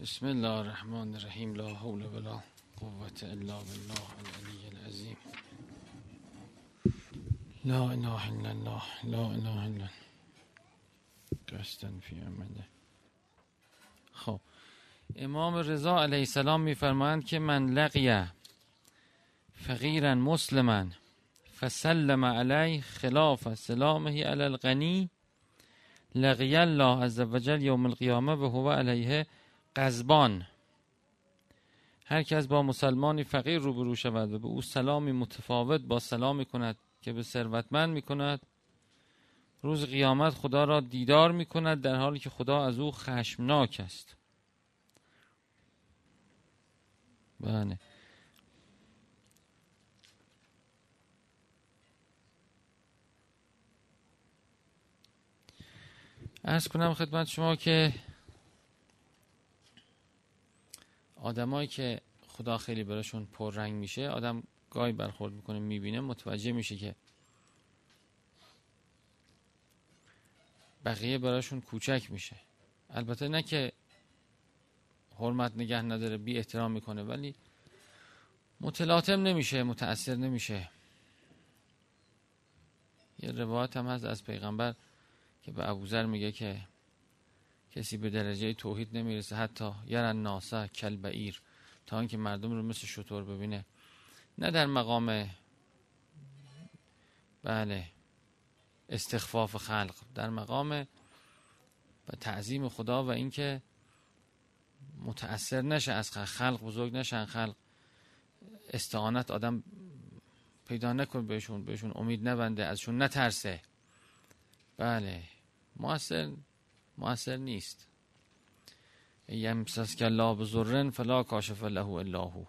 بسم الله الرحمن الرحیم لا حول ولا قوة إلا بالله العلی العظیم لا إله إلا الله لا إله إلا قصدن فی امنه خب. امام رضا علیه السلام میفرمایند که من لقیه فقیرا مسلما فسلم علیه خلاف سلامه علی الغنی لقی الله عز وجل یوم القیامه و هو علیه قزبان. هر کس با مسلمانی فقیر روبرو شود و به او سلامی متفاوت با سلام کند که به ثروتمند می کند روز قیامت خدا را دیدار می کند در حالی که خدا از او خشمناک است. بله. ارز کنم خدمت شما که آدمایی که خدا خیلی براشون پررنگ میشه آدم گاهی برخورد می‌کنه می‌بینه متوجه میشه که بقیه براشون کوچک میشه. البته نه که حرمت نگه نداره بی احترام می‌کنه ولی متلاطم نمیشه متأثر نمیشه. یه روایت هم هست از پیغمبر که به ابوذر میگه که کسی به درجه توحید نمی‌رسه. حتی یرن ناسا کلبعیر تا اینکه مردم رو مثل شطور ببینه. نه در مقام بله استخفاف خلق در مقام و تعظیم خدا و اینکه متأثر نشه از خلق بزرگ نشن خلق. استعانت آدم پیدا نکن بهشون بهشون امید نبنده ازشون نترسه. بله موثر موثر نیست. یمسس که الله بزرن فلا کاشف له الا هو.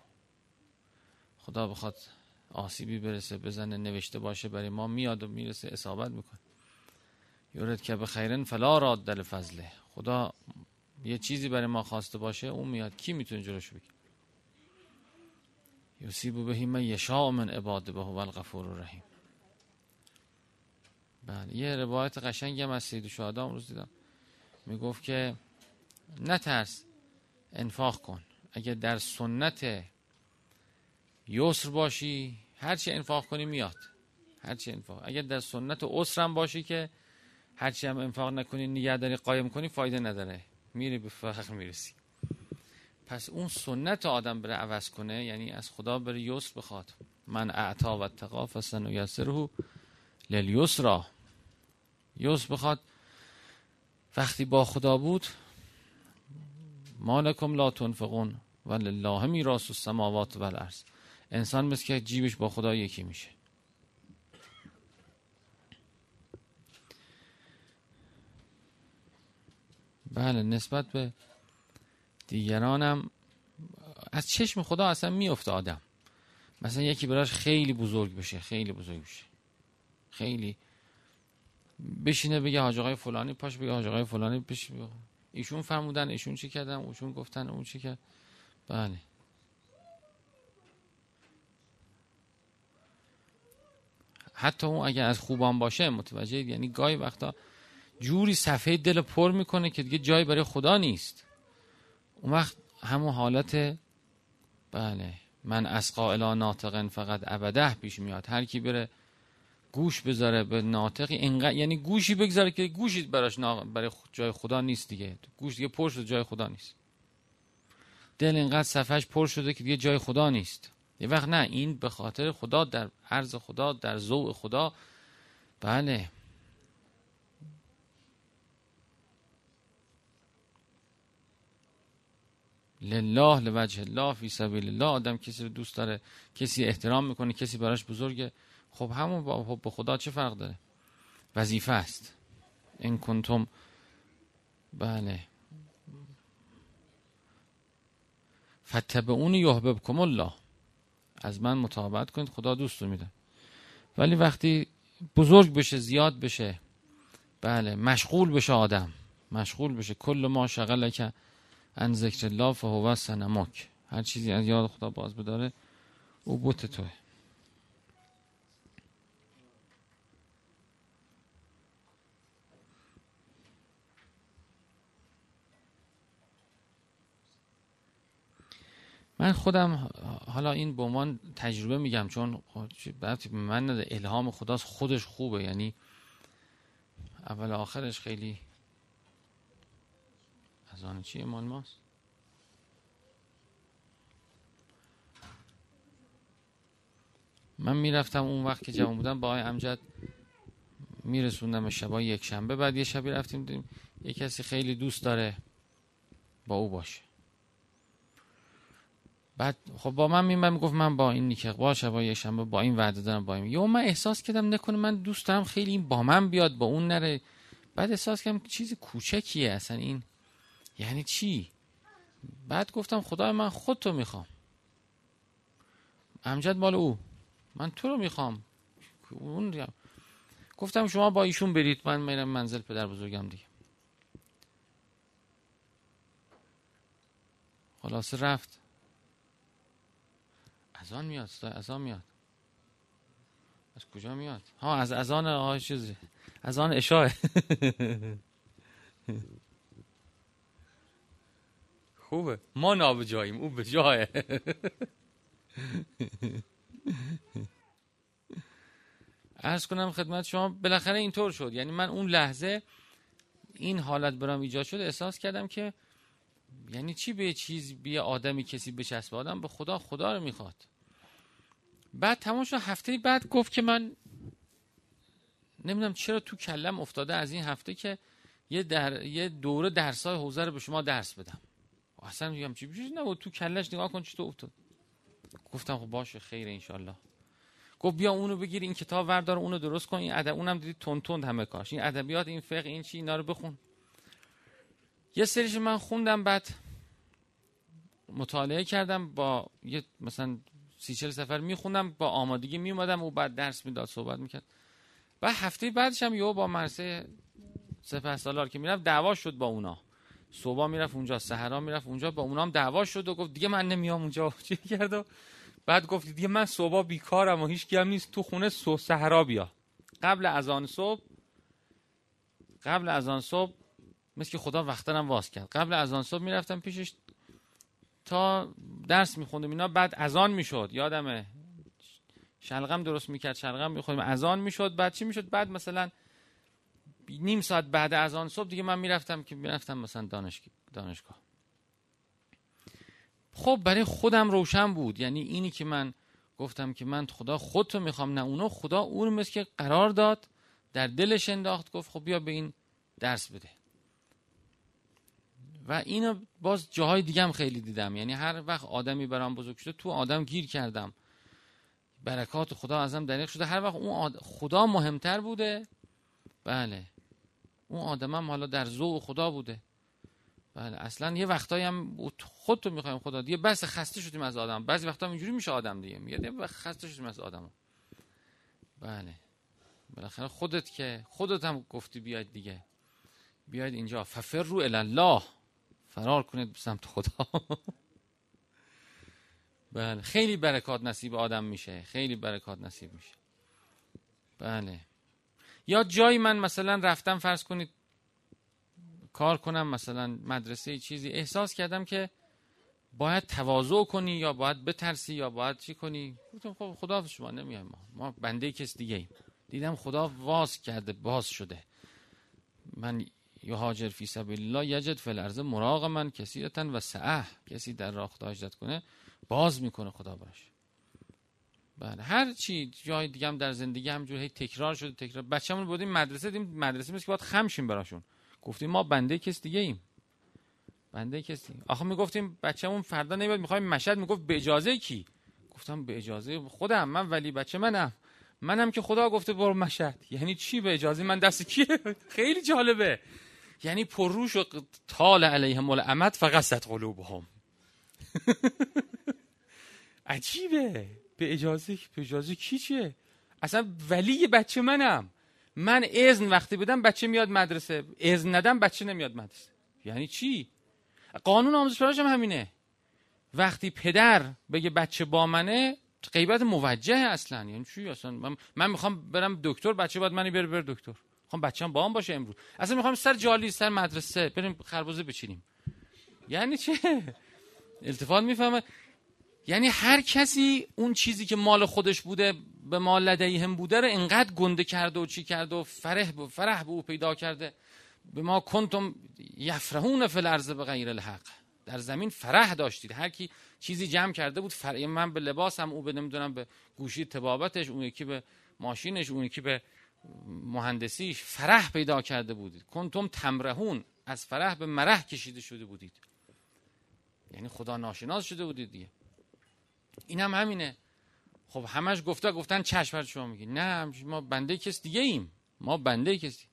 خدا بخواد آسیبی برسه بزنه نوشته باشه برای ما میاد و می‌رسه اصابت می‌کنه. یورد که به خیرن فلا راد دل فضله. خدا یه چیزی برای ما خواسته باشه اون میاد. کی می‌تونه جلوش بگیره؟ یوسیبو بهی من یشاء من عباده به هو الغفور الرحیم. بله یه روایت قشنگی هم از سید شهدا امروز دیدم. می‌گفت که نترس انفاق کن. اگه در سنت یسر باشی هرچی انفاق کنی میاد. هرچی انفاق. اگر در سنت عسر هم باشی که هرچی هم انفاق نکنی نگه داری قایم کنی فایده نداره. میری به فقر می‌رسی. پس اون سنت آدم بره عوض کنه یعنی از خدا بره یسر بخواد. من اعتا و تقا فسن و یسره لیلیسرا یسر بخواد وقتی با خدا بود مالکم لا تنفقون و لله میراث السماوات و الارض. انسان مثل که جیبش با خدا یکی میشه. بله نسبت به دیگرانم از چشم خدا اصلا میفته آدم. مثلا یکی براش خیلی بزرگ بشه خیلی بزرگ بشه. خیلی بشینه بگه حاج آقای فلانی پاش بگه حاج آقای فلانی بش ایشون فرمودن ایشون چی کردن ایشون گفتن اون چی کرد. بله. حتی اون اگه از خوبان باشه متوجه یعنی گاهی وقتا جوری صفحه دل پر می‌کنه که دیگه جایی برای خدا نیست. اون وقت همون حالت بله من از قائلا ناطقن فقط ابده پیش میاد. هر کی بره گوش بذاره به ناطقی انقدر یعنی گوشی بگذاره که گوشی براش نا... برای جای خدا نیست دیگه. گوش دیگه پر شده جای خدا نیست. دل اینقدر صفحش پر شده که دیگه جای خدا نیست. یه وقت نه این به خاطر خدا در عرض خدا در ذوق خدا. بله. لله لوجه الله فی سبیل الله. آدم کسی دوست داره کسی احترام می‌کنه کسی براش بزرگه. خب همون با به خدا چه فرق داره؟ وظیفه است. این کنتم بله. فتبعون یحببکم الله. از من مطابقت کنید خدا دوست میده ولی وقتی بزرگ بشه زیاد بشه بله مشغول بشه آدم. مشغول بشه. کل ما که ان ذکر الله فهو سنمک. هر چیزی از یاد خدا باز بداره او بوت توه. من خودم حالا این به عنوان تجربه میگم چون من نده الهام خداست خودش خوبه. یعنی اول آخرش خیلی از آن چی مال ماست؟ من می‌رفتم اون وقت که جوان بودم با آقای امجد میرسوندم شبای یک شنبه. بعد یه شبی رفتیم دیدیم یه کسی خیلی دوست داره با او باشه. بعد خب با من میمد می‌گفت من با این نیکه با شبای یک شنبه با این وعده دارم با این یه من احساس کردم نکنه من دوست دارم خیلی با من بیاد با اون نره. بعد احساس کردم چیز کوچکیه اصلا این. یعنی چی؟ بعد گفتم خدای من خودتو می‌خوام. امجد مال او. من تو رو می‌خوام. اون گفتم شما با ایشون برید. من میرم منزل پدر بزرگم دیگه. خلاصه رفت. از آن میاد از آن میاد. از کجا میاد؟ ها از از آن آه چیزی. از آن اشاه خوبه. ما نابجاییم او به جایه. ارز کنم خدمت شما بالاخره اینطور شد. یعنی من اون لحظه این حالت برام ایجاد شد احساس کردم که یعنی چی به چیز بی آدمی کسی بچسب آدم به خدا خدا رو می‌خواد. بعد تمام شد هفته بعد گفت که من نمی‌دونم چرا تو کلم افتاده از این هفته که یه, در... یه دوره درسای حوزه رو به شما درس بدم. اصلا میگم چی بیشه نه تو کلش نگاه کن چطور افتاد. گفتم خب باشه خیر انشالله گفت بیا اونو بگیر این کتاب وردار اونو درست کن. این ادب اونم دیدی تون تند همه کاش. این ادبیات این فقه این چی اینا رو بخون. یه سریش من خوندم بعد مطالعه کردم با یه مثلا سی چل سفر میخوندم با آمادگی میومدم و بعد درس می‌داد صحبت می‌کرد. و هفته بعدش هم یهو با مرسه سپه سالار که می‌رفت دعوا شد با اونا. صبح می‌رفت اونجا سهرا می‌رفت اونجا با اونام دعوا شد و گفت دیگه من نمیام اونجا. چی کرد؟ و بعد گفت دیگه من صبح بیکارم و هیچ هم نیست تو خونه سهرا بیا. قبل از آن صبح قبل از آن صبح مثل که خدا وقتنم واس کرد. قبل از آن صبح می‌رفتم پیشش تا درس میخوندم اینا بعد اذان می‌شد یادمه. شلغم درست می‌کرد شلغم میخوندیم اذان می‌شد بعد چی می‌شد؟ بعد مثلا نیم ساعت بعد از آن صبح دیگه من می‌رفتم که می‌رفتم مثلا دانش... دانشگاه. خب برای خودم روشن بود. یعنی اینی که من گفتم که من خدا خودتو می‌خوام نه اونو خدا اون که قرار داد در دلش انداخت گفت خب بیا به این درس بده. و اینو باز جاهای دیگه هم خیلی دیدم. یعنی هر وقت آدمی برام بزرگ شده تو آدم گیر کردم. برکات خدا ازم دریق شده. هر وقت اون خدا مهمتر بوده بله. اون آدم هم حالا در ذوق خدا بوده. بله اصلا یه وقتایی هم خودتو می‌خوایم خدا دیگه. بس خسته شدیم از آدم. بعضی وقتا اینجوری میشه آدم دیگه. میگه خسته شدیم از آدم بله. بالاخره خودت که خودت هم گفتی بیاید دیگه. بیاید اینجا. ففر رو الله. فرار کنید به سمت خدا. بله خیلی برکات نصیب آدم میشه. خیلی برکات نصیب میشه. بله. یا جایی من مثلا رفتم فرض کنید کار کنم مثلا مدرسه چیزی. احساس کردم که باید تواضع کنی یا باید بترسی یا باید چی کنی. گفتم خب خدا شما نمیایم ما. ما بنده کس دیگه ایم دیدم خدا واز کرده باز شده. من یهاجر فی سبیل الله یجد فی الارض مراغ من کثیرتا و سعه. کسی در راه خدا کنه باز می‌کنه خدا براش. بله هر چی جای دیگه هم در زندگی همجور هی تکرار شده تکرار. بچه‌مون بودیم مدرسه دیم مدرسه مثل که باید خمشیم براشون. گفتیم ما بنده کس دیگه ایم. بنده کسی آخه می‌گفتیم بچه‌مون فردا نمیاد می‌خوایم مشهد می‌گفت به اجازه کی؟ گفتم به اجازه خودم من ولی بچه منم. منم که خدا گفته برو مشهد. یعنی چی به اجازه؟ من دست کیه؟ خیلی جالبه. یعنی پرروش و طال علیهم الامد فقصت قلوبهم. عجیبه. به اجازه به اجازه کی چیه اصلا ولی بچه منم. من اذن وقتی بدم بچه میاد مدرسه. اذن ندم بچه نمیاد مدرسه. یعنی چی؟ قانون آموزش پرورش هم همینه. وقتی پدر بگه بچه با منه غیبت موجه اصلا. یعنی چی؟ اصلا من, من می‌خوام برم دکتر بچه باید منی بره بر دکتر. می‌خوام بچه‌م با هم باشه امروز. اصلا می‌خوام سر جالی سر مدرسه بریم خربوزه بچینیم. یعنی چه؟ التفات می‌فهمه یعنی هر کسی اون چیزی که مال خودش بوده به مال لدیهم بوده رو انقدر گنده کرده و چی کرده و فرح به فرح به او پیدا کرده. به ما کنتم یفرهون فی الارض به غیر الحق. در زمین فرح داشتید. هر کی چیزی جمع کرده بود فرح من به لباسم او به نمی‌دونم به گوشی تبابتش اون یکی به ماشینش اون یکی به مهندسیش فرح پیدا کرده بودید. کنتم تمرهون از فرح به مرح کشیده شده بودید. یعنی خدا ناشناس شده بودید دیگه. این هم همینه. خب همش گفته گفتن چشم شما میگی نه ما بنده کس دیگه ایم. ما بنده کسی.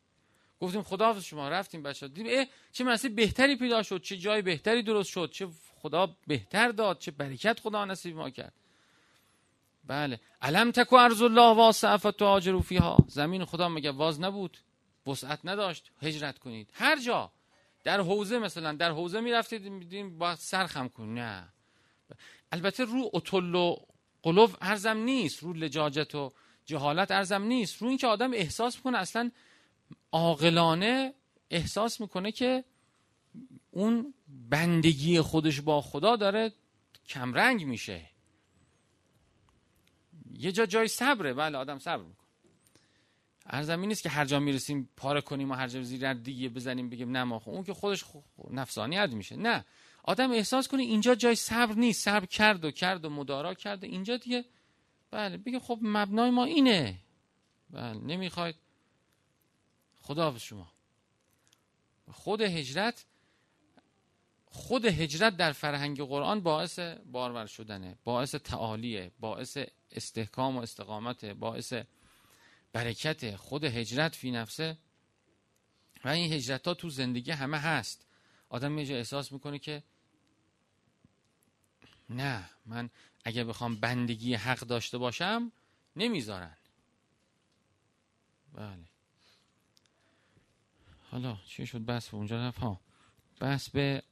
گفتیم خدا شما. رفتیم بچه دیدیم چه مسئله بهتری پیدا شد چه جای بهتری درست شد چه خدا بهتر داد چه برکت خدا نصیب ما کرد. بله. علم تکو ارز الله واسع فتهاجروا فیها. زمین خدا مگه واز نبود؟ وسعت نداشت. هجرت کنید. هر جا. در حوزه مثلا. در حوزه می‌رفتید میدین با سر خم کن. نه. البته رو اطل و قلوب ارزم نیست. رو لجاجت و جهالت ارزم نیست. رو اینکه آدم احساس می‌کنه اصلا عاقلانه احساس می‌کنه که اون بندگی خودش با خدا داره کمرنگ میشه. یه جا جای صبره. بله آدم صبر می‌کنه. ارزم نیست که هر جا می‌رسیم پاره کنیم و هر جا زیر دیگه بزنیم بگیم نه ما اون که خودش نفسانیت میشه. نه. آدم احساس کنه اینجا جای صبر نیست. صبر کرد و کرد و مدارا کرد و اینجا دیگه. بله بگه خب مبنای ما اینه. بله نمی‌خواید. خدا به شما. خود هجرت خود هجرت در فرهنگ قرآن باعث بارور شدنه باعث تعالیه باعث استحکام و استقامت باعث برکت خود هجرت فی نفسه. و این هجرت ها تو زندگی همه هست. آدم یه احساس می‌کنه که نه من اگه بخوام بندگی حق داشته باشم نمی‌ذارن. بله. حالا چی شد؟ بس به اونجا رفت. ها. بس به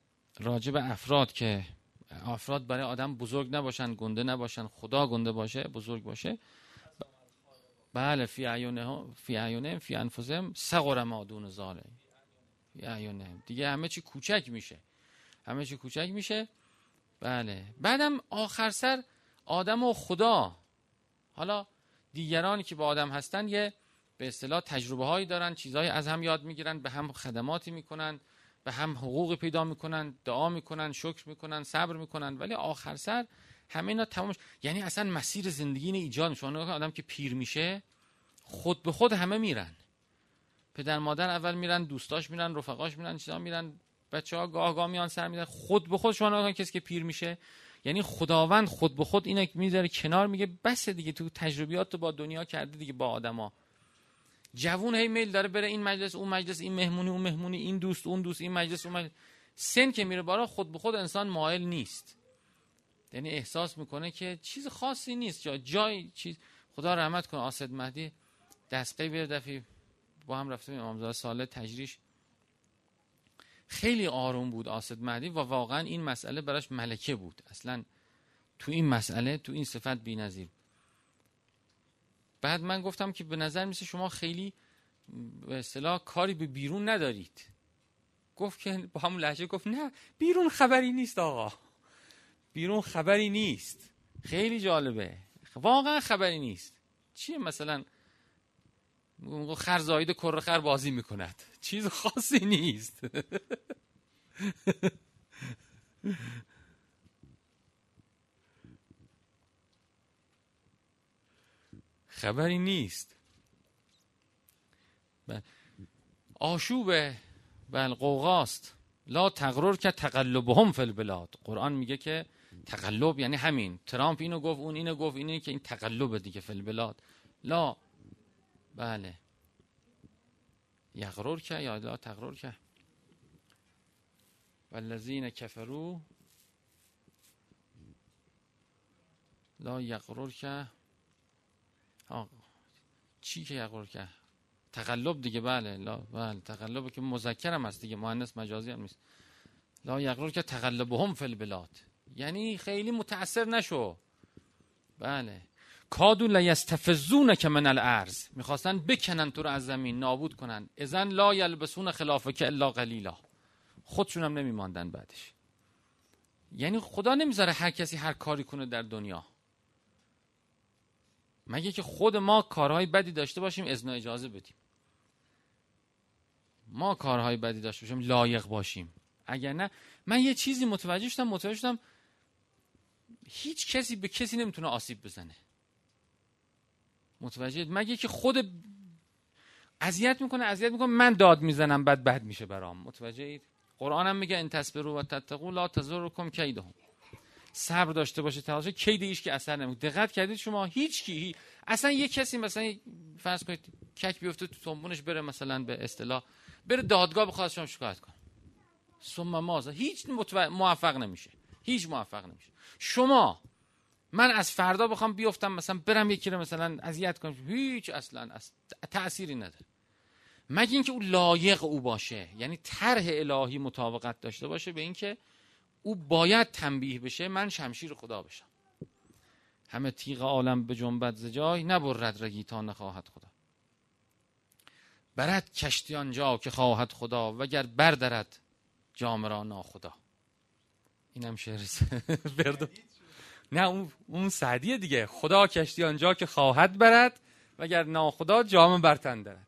راجب افراد که افراد برای آدم بزرگ نباشن گنده نباشن خدا گنده باشه بزرگ باشه. بله فی عیونه فی عیونه فی انفسهم صغر ما دون زاله فی دیگه همه چی کوچک میشه. همه چی کوچک میشه. بله. بعدم آخر سر آدم و خدا. حالا دیگرانی که با آدم هستن یه به اصطلاح تجربه هایی دارن چیزهایی از هم یاد می‌گیرن به هم خدماتی می‌کنن. به هم حقوق پیدا می‌کنن دعا می‌کنن شکر می‌کنن صبر می‌کنن. ولی آخر سر همه اینا تمامش یعنی اصلا مسیر زندگی اینه ایجاد میشه. آدم که پیر میشه خود به خود همه میرن. پدر مادر اول میرن دوستاش میرن رفقاش میرن چیزا میرن. بچه ها گاه گاه میان سر میدن. خود به خود شما کسی که پیر میشه. یعنی خداوند خود به خود اینه می‌ذاره کنار میگه بس دیگه تو تجربیات تو با دنیا کرده دیگه با آدما. جوون هی میل داره بره این مجلس اون مجلس این مهمونی اون مهمونی این دوست اون دوست این مجلس اون مجلس. سن که میره بالا خود به خود انسان مایل نیست. یعنی احساس می‌کنه که چیز خاصی نیست. جا جای چیز خدا رحمت کنه آسد مهدی دستقی بیار دفعه با هم رفتیم. امامزاده سال تجریش خیلی آروم بود آسد مهدی و واقعا این مسئله براش ملکه بود. اصلا تو این مسئله تو این صفت بی‌نظیر. بعد من گفتم که به نظر میسه شما خیلی به اصطلاح کاری به بیرون ندارید. گفت که با همون لحجه گفت نه بیرون خبری نیست آقا. بیرون خبری نیست. خیلی جالبه. واقعا خبری نیست. چیه مثلا؟ خر زاید کر خر بازی می‌کند. چیز خاصی نیست. خبری نیست. آشوب بل قوقاست لا تقرر که تقلبهم فی البلاد. قرآن میگه که تقلب یعنی همین. ترامپ اینو گفت اون اینو گفت اینه که این تقلب دیگه فی البلاد. لا. بله. یغرر که یا لا تقرر که. والذین کفرو لا یغرر که. چی که یغرر که تقلب دیگه بله لا بله تقلب که مذکرم هست دیگه مؤنث مجازی هم نیست. لا یغرر که تقلبهم فی البلاد. یعنی خیلی متاثر نشو. بله. کادو لیستفزون که من الارض. می‌خواستن بکنن تو رو از زمین نابود کنن. ازن لا یلبسون خلافه که الا قلیلا. خودشون هم نمیماندن بعدش. یعنی خدا نمی‌ذاره هر کسی هر کاری کنه در دنیا. مگه که خود ما کارهای بدی داشته باشیم اذن اجازه بدیم. ما کارهای بدی داشته باشیم لایق باشیم. اگر نه من یه چیزی متوجه شدم متوجه شدم هیچ کسی به کسی نمی‌تونه آسیب بزنه. متوجه مگه که خود اذیت می‌کنه اذیت می‌کنه من داد می‌زنم بعد بد میشه برام. متوجه اید؟ قرآن هم میگه ان تصبروا و تتقوا لا تضرکم کیدهم. صبر داشته باشه تلاش کید ایش که اثر نمی‌کنه دقت کردید شما هیچ کی اصلا یه کسی مثلا فرض کنید کک بیفته تو تنبونش بره مثلا به اصطلاح بره دادگاه بخواد شما شکایت کنه. ثم مازا هیچ موفق نمیشه. هیچ موفق نمیشه. شما من از فردا بخوام بیفتم مثلا برم یکی رو مثلا اذیت کنم. هیچ اصلا تأثیری نداره. مگه اینکه او لایق او باشه یعنی طرح الهی مطابقت داشته باشه به اینکه او باید تنبیه بشه من شمشیر خدا بشم. همه تیغ عالم به جنبت زجای نبرد رگی تا نخواهد خدا. برد کشتی آنجا که خواهد خدا وگر بردرد جام را ناخدا. اینم شعر نه اون سعدیه دیگه. خدا کشتی آنجا که خواهد برد وگر ناخدا جام برتن دارد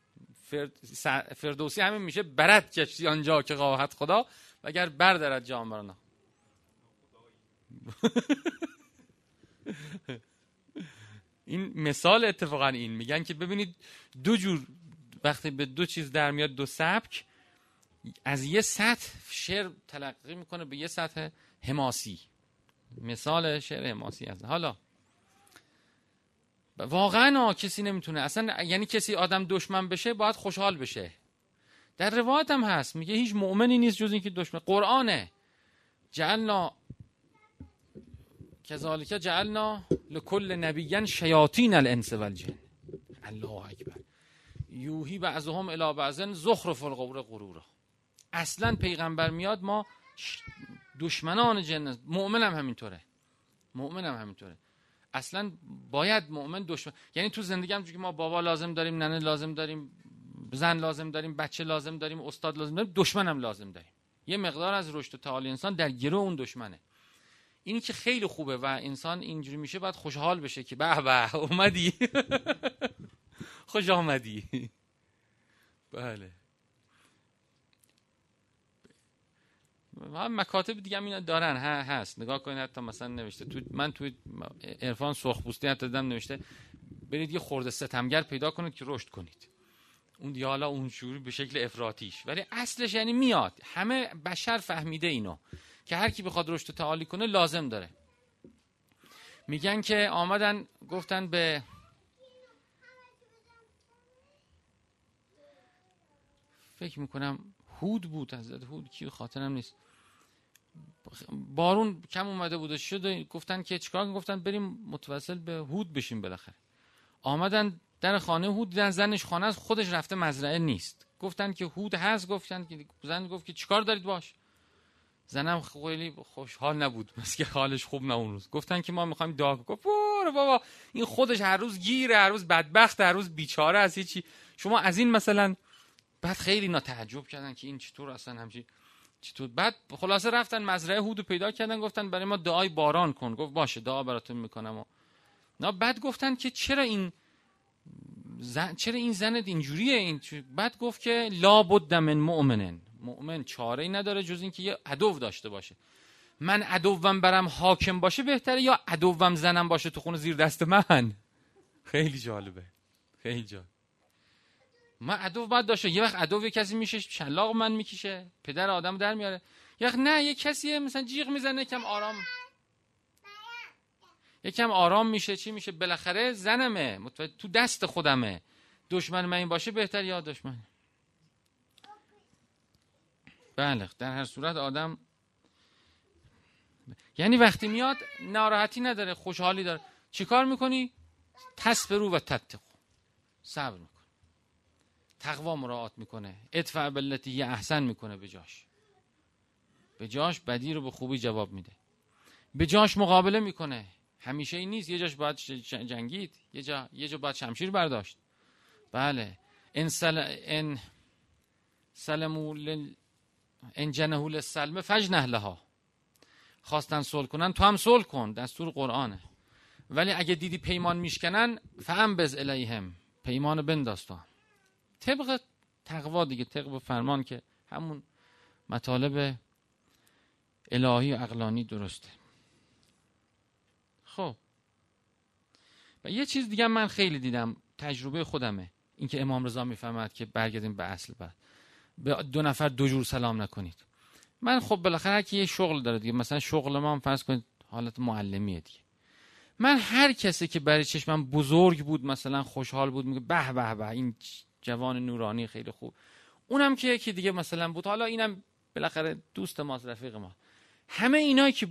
فردوسی همین میشه برد کشتی آنجا که خواهد خدا وگر بردارد جام را این مثال اتفاقا این. میگن که ببینید دو جور وقتی به دو چیز در میاد دو سبک از یه سطح شعر تلقی می‌کنه به یه سطح حماسی. مثال شعر حماسی هست. حالا واقعا کسی نمی‌تونه. اصلا یعنی کسی آدم دشمن بشه باید خوشحال بشه. در روایت هم هست. میگه هیچ مؤمنی نیست جز اینکه دشمن. قرآنه. جعلنا کذالک جعلنا لکل نبیین شیاطین الانس والجن. الله اکبر. یوهی بعضهم الی بعضن زخرف القول غرورا. اصلا پیغمبر میاد ما دشمنان جن مؤمن هم همینطوره. مؤمن هم همینطوره. اصلا باید مؤمن دشمن یعنی تو زندگی هم که ما بابا لازم داریم ننه لازم داریم زن لازم داریم بچه لازم داریم استاد لازم داریم دشمن هم لازم داریم. یه مقدار از رشد و تعالی انسان در گروه اون دشمنه. اینی که خیلی خوبه و انسان اینجوری میشه باید خوشحال بشه که به به اومدی. خوش آمدی. بله. مکاتب دیگه هم اینا دارن ها هست. نگاه کنید حتی مثلا نوشته. تو من تو عرفان سرخپوستی حتی دادم نوشته برید یه خورده ستمگر پیدا کنید که رشد کنید. اون دیگه حالا اون شوری به شکل افراطیش. ولی اصلش یعنی میاد. همه بشر فهمیده اینو. که هر کی بخواد رشد تعالی کنه لازم داره. میگن که آمدن گفتن به فکر می‌کنم هود بود حضرت هود کی خاطرم نیست. بارون کم اومده بود شد گفتن که چیکار گفتن بریم متوسل به هود بشیم بالاخره. آمدن در خانه هود دیدن زنش خانه است خودش رفته مزرعه نیست. گفتن که هود هست گفتن که زن گفت که چیکار دارید باش؟ زنم خیلی خوشحال نبود. مثل که حالش خوب نه اون روز. گفتن که ما می‌خوایم دعا گفت برو بابا. این خودش هر روز گیره هر روز بدبخت هر روز بیچاره از هیچی. شما از این مثلا بعد خیلی اینا تعجب کردن که این چطور اصلا همچی چطور بعد خلاصه رفتن مزرعه هود پیدا کردن گفتن برای ما دعای باران کن. گفت باشه دعا براتون می‌کنم و نه بعد گفتن که چرا این زن چرا این زنت اینجوریه؟ این بعد گفت که لا بد من مؤمنن. مؤمن چاره ای نداره جز اینکه یه عدو داشته باشه. من عدوم برم حاکم باشه بهتره یا عدوم زنم باشه تو خونه زیر دست من؟ خیلی جالبه. خیلی جالب. من عدو باید داشته یه وقت عدو کسی میشه شلاق من می‌کشه پدر آدم در میاره. یه وقت نه یه کسی مثلا جیغ می‌زنه کم آرام. یکم آرام میشه چی میشه؟ بالاخره زنمه. تو دست خودمه. دشمن من این باشه بهتر یا دشمن؟ بله در هر صورت آدم یعنی وقتی میاد ناراحتی نداره خوشحالی داره. چیکار می‌کنی؟ رو و تتقو. صبر می‌کنه تقوا مراعات می‌کنه. ادفع بلتی یه احسن می‌کنه به جاش. به جاش بدی رو به خوبی جواب میده. به جاش مقابله می‌کنه. همیشه این نیست. یه جاش باید جنگید. یه جا یه جا باید شمشیر برداشت. بله. ان سل ان سلمو جنهول سلمه فجنه لها خواستن صلح کنن تو هم صلح کن. دستور قرآنه. ولی اگه دیدی پیمان میشکنن فهم بز الیهم. پیمان بنداز تو هم طبق تقوا دیگه طبق فرمان که همون مطالب الهی و اقلانی درسته. خب. و یه چیز دیگه من خیلی دیدم تجربه خودمه. اینکه امام رضا می‌فهمد که برگردیم به اصل بعد. به دو نفر دو جور سلام نکنید. من خب بالاخره که یه شغل داره دیگه مثلا شغل ما هم فرض کنید حالت معلمیه دیگه. من هر کسی که برای چشمم بزرگ بود مثلا خوشحال بود میگه به به به این جوان نورانی خیلی خوب. اونم که یکی دیگه مثلا بود حالا اینم بالاخره دوست ماست رفیق ما همه اینایی که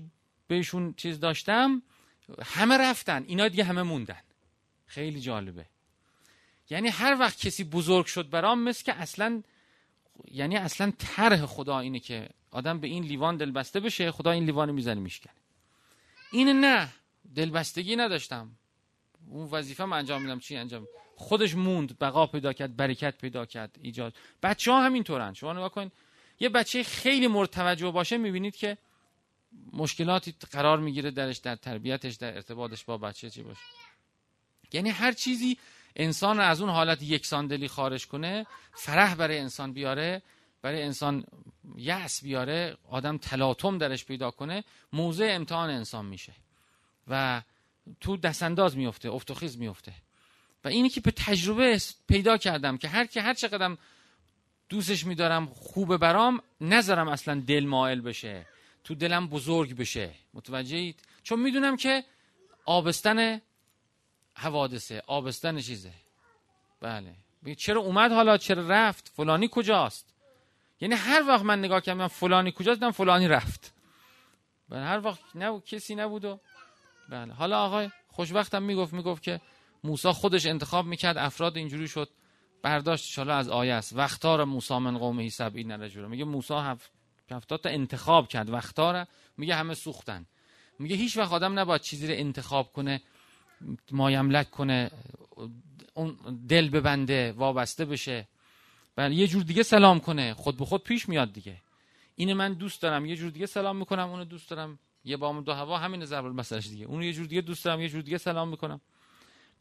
بهشون چیز داشتم همه رفتن اینا دیگه همه موندن. خیلی جالبه. یعنی هر وقت کسی بزرگ شد برام مثل که اصلا یعنی اصلا طرح خدا اینه که آدم به این لیوان دلبسته بشه خدا این لیوان می‌زنه میشکنه. این نه دلبستگی نداشتم. اون وظیفه من انجام میدم. چی انجام؟ خودش موند بقا پیدا کرد برکت پیدا کرد ایجاد. بچه ها همینطورن. شما نگاه کنید یه بچه خیلی مورد توجه باشه می‌بینید که مشکلاتی قرار می‌گیره درش در تربیتش در ارتباطش با بچه چی باشه. یعنی هر چیزی انسان رو از اون حالت یکساندلی خارج کنه فرح برای انسان بیاره برای انسان یأس بیاره آدم تلاطم درش پیدا کنه موضع امتحان انسان میشه. و تو دستانداز میفته افتخیز میفته. و اینی که به تجربه پیدا کردم که هر که هر چقدر دوستش میدارم خوبه برام نذارم اصلا دل مائل بشه تو دلم بزرگ بشه. متوجهید چون می‌دونم که آبستن حوادثه آبستن چیزه؟ بله. چرا اومد حالا؟ چرا رفت؟ فلانی کجاست؟ یعنی هر وقت من نگاه کردم فلانی کجاست؟ دیدم فلانی رفت. بله هر وقت نبود کسی نبود و بله. حالا آقای خوشبختم می‌گفت می‌گفت که موسی خودش انتخاب می‌کرد افراد اینجوری شد برداشت ان از آیه است. وقتار موسی من قومه سبعین رجل. میگه موسی هفت هفتاد تا انتخاب کرد وقتار میگه همه سوختن. میگه هیچ وقت آدم نباید چیزی رو انتخاب کنه مایملک کنه اون دل ببنده وابسته بشه. بله یه جور دیگه سلام کنه. خود به خود پیش میاد دیگه. این من دوست دارم. یه جور دیگه سلام می‌کنم اونو دوست دارم. یه بام دو هوا همین ضرب المثلش دیگه. اون یه جور دیگه دوست دارم یه جور دیگه سلام می‌کنم.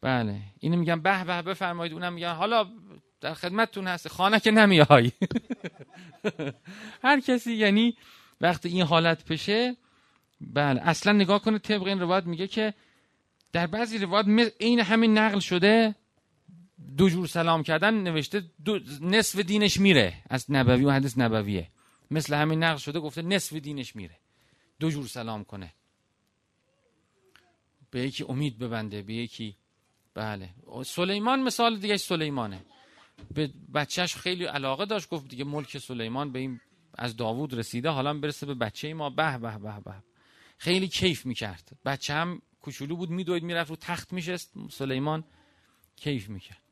بله. اینو میگم به به بفرمایید. اونم میگن حالا در خدمتتون هست. خانه که نمیای. هر کسی یعنی وقتی این حالت پشه بله. اصلا نگاه کنه طبق این روایت میگه که در بعضی روایت این همین نقل شده دو جور سلام کردن نوشته دو نصف دینش میره. از نبوی و حدیث نبویه. مثل همین نقل شده گفته نصف دینش میره. دو جور سلام کنه. به یکی امید ببنده به یکی بله. سلیمان مثال دیگه سلیمانه. به بچهش خیلی علاقه داشت گفت دیگه ملک سلیمان به این از داوود رسیده حالا برسه به بچه ما. به به به به. خیلی کیف می‌کرد. بچه هم کوچولو بود میدوید می‌رفت رو تخت میشست. سلیمان کیف می‌کرد.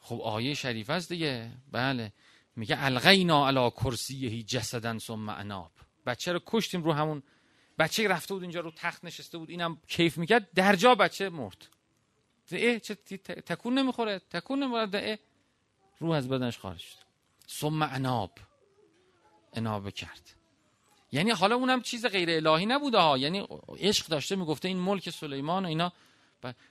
خب آیه شریف است دیگه. بله. میگه الغینا علی کرسیه جسدن ثم اناب. بچه رو کشتیم رو همون. بچه رفته بود اینجا رو تخت نشسته بود اینم کیف می‌کرد. در جا بچه مرد. اه چه تکون نمی‌خوره. تکون نمی‌خوره. روح از بدنش خارج شد. ثم اناب. انابه کرد. یعنی حالا اونم چیز غیر الهی نبوده ها. یعنی عشق داشته می‌گفته این ملک سلیمان و اینا.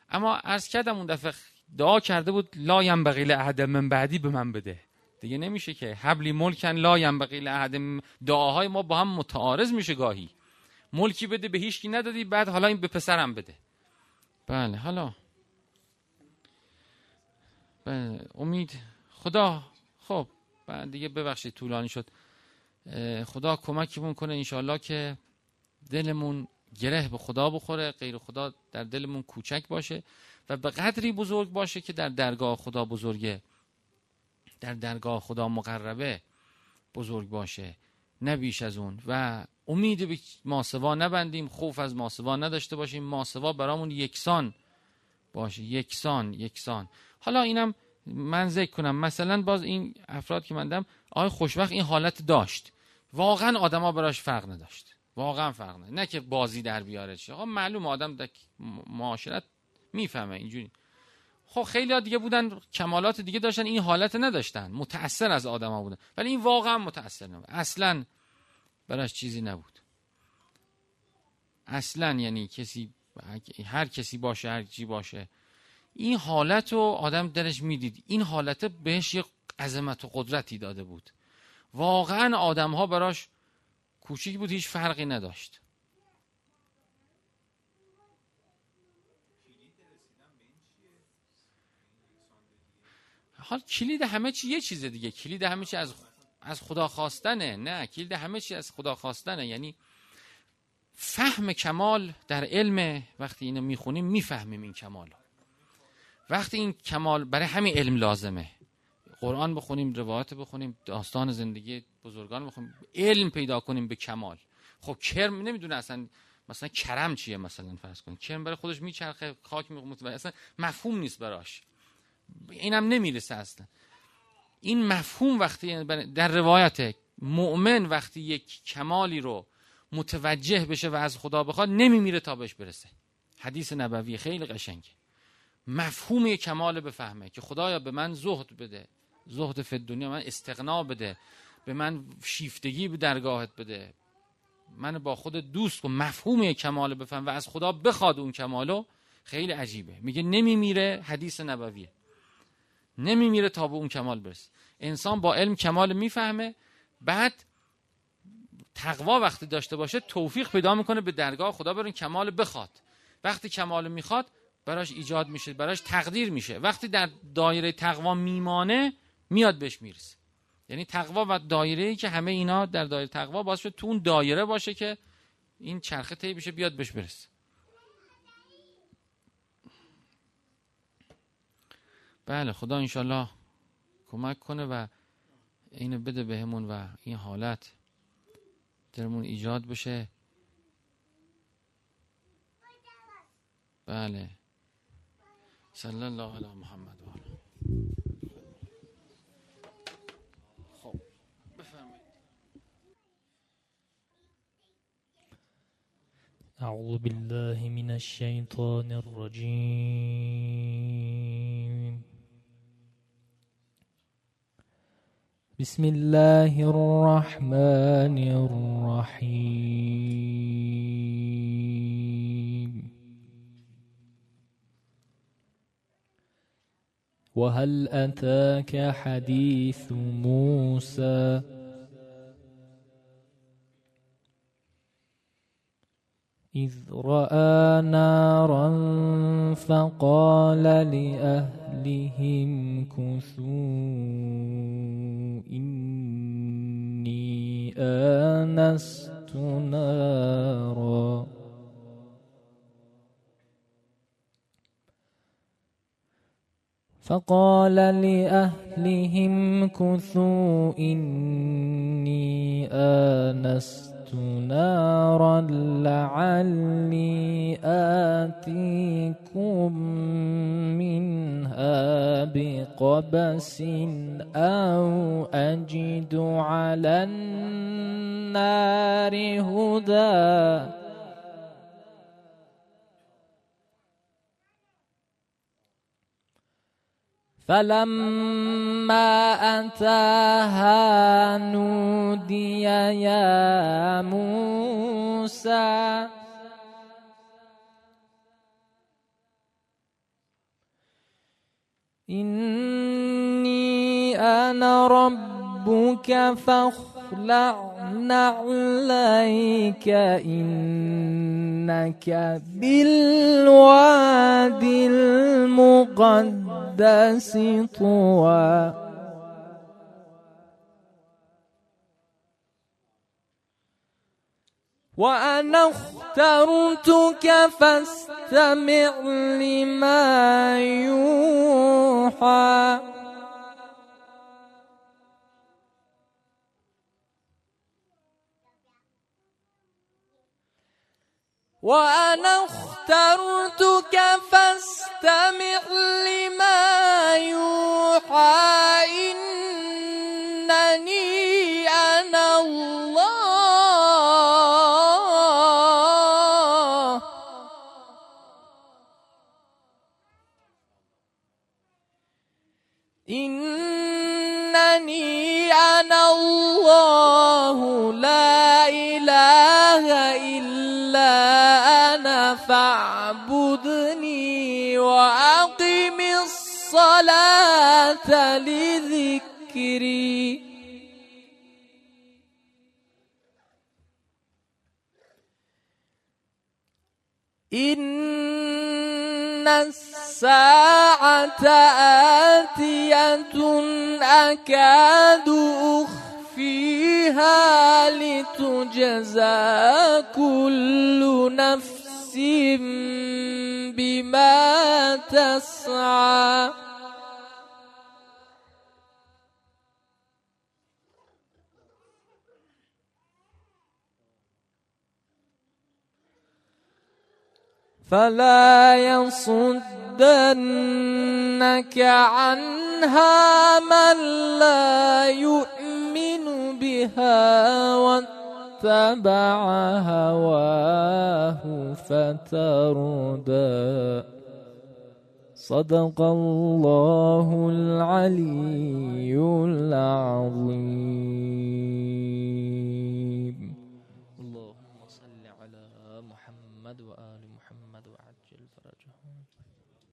اما عرض کردم اون دفعه دعا کرده بود لا ینبغی لأحد من بعدی به من بده. دیگه نمیشه که حبلی ملکن لا ینبغی لأحد دعاهای ما با هم متعارض میشه گاهی. ملکی بده به هیچکی ندادی بعد حالا این به پسرم بده. بله حالا. بله امید. خدا. خب بعد دیگه ببخشید طولانی شد. خدا کمکمون کنه انشالله که دلمون گره به خدا بخوره غیر خدا در دلمون کوچک باشه و به قدری بزرگ باشه که در درگاه خدا بزرگه. در درگاه خدا مقربه بزرگ باشه نه بیش از اون. و امید به ماسوا نبندیم خوف از ماسوا نداشته باشیم. ماسوا برامون یکسان باشه. یکسان یکسان. حالا اینم من ذکر کنم. مثلا باز این افراد که من دم آقای خوشبخت این حالت داشت. واقعا آدما براش فرق نداشت. واقعا فرق نداشت. نه که بازی در بیاره چه آقا معلوم آدم در معاشرت می‌فهمه اینجوری. خب خیلی دیگه بودن کمالات دیگه داشتن این حالت نداشتن. متأثر از آدما بودن. ولی این واقعا متأثر نبود. اصلا براش چیزی نبود. اصلا یعنی کسی هر کسی باشه هر چی باشه. این حالت رو آدم درش می‌دید. این حالت بهش یک عظمت و قدرتی داده بود. واقعا آدم ها براش کوچیک بود هیچ فرقی نداشت. حال کلید همه چی یه چیز دیگه. کلید همه چی از از خدا خواستنه. نه کلید همه چی از خدا خواستنه. یعنی فهم کمال در علم وقتی اینو می‌خونیم می‌فهمیم این کمال وقتی این کمال برای همین علم لازمه. قرآن بخونیم روایت بخونیم داستان زندگی بزرگان بخونیم علم پیدا کنیم به کمال. خب کرم نمی‌دونه اصلا مثلا کرم چیه مثلا فرض کنیم کرم برای خودش میچرخه خاک می‌خوره اصلا مفهوم نیست براش. اینم نمی‌رسه اصلا. این مفهوم وقتی در روایت مؤمن وقتی یک کمالی رو متوجه بشه و از خدا بخواد نمیمیره تا بهش برسه. حدیث نبوی خیلی قشنگه. مفهوم کمال بفهمه که خدایا به من زهد بده. زهد فد دنیا من استقنا بده به من شیفتگی به درگاهت بده. من با خود دوست و مفهوم کمال بفهم و از خدا بخواد اون کمالو خیلی عجیبه. میگه نمیمیره حدیث نبویه نمیمیره تا به اون کمال برسه انسان با علم کمال می‌فهمه بعد تقوا وقتی داشته باشه توفیق پیدا می‌کنه به درگاه خدا برای کمال بخواد. وقتی کمال می‌خواد براش ایجاد میشه براش تقدیر میشه. وقتی در دایره تقوا میمانه میاد بهش می‌رسه. یعنی تقوا و دایره ای که همه اینا در دایره تقوا باعث شد تو اون دایره باشه که این چرخه طی بشه بیاد بهش برسه. بله خدا انشالله کمک کنه و اینو بده بهمون و این حالت درمون ایجاد بشه. بله. صلی الله علی محمد و أعوذ بالله من الشیطان الرجیم بسم الله الرحمن الرحيم. وهل أتاك حديث موسى؟ إذ رأى نارا فقال لأهلهم كثوا إني آنست نارا. فقال لأهلهم كثوا إني آنست نارا لعلي آتيكم منها بقبس أو أجد على النار هدى فلما أتاها نودي يا موسى. إني أنا ربك فاخلع نعليك إنك بالوادي المقدس طوى. وأنا اخترتك فاستمع لما يوحى. وأنا اخترتك فاستمع لما الصلاة لذكري. إن الساعة آتية أكاد أخفيها لتجزى كل نفس تسعى. فلا يصدنك عنها من لا يؤمن بها واتبع هواه فتردى صدق الله العلي العظيم.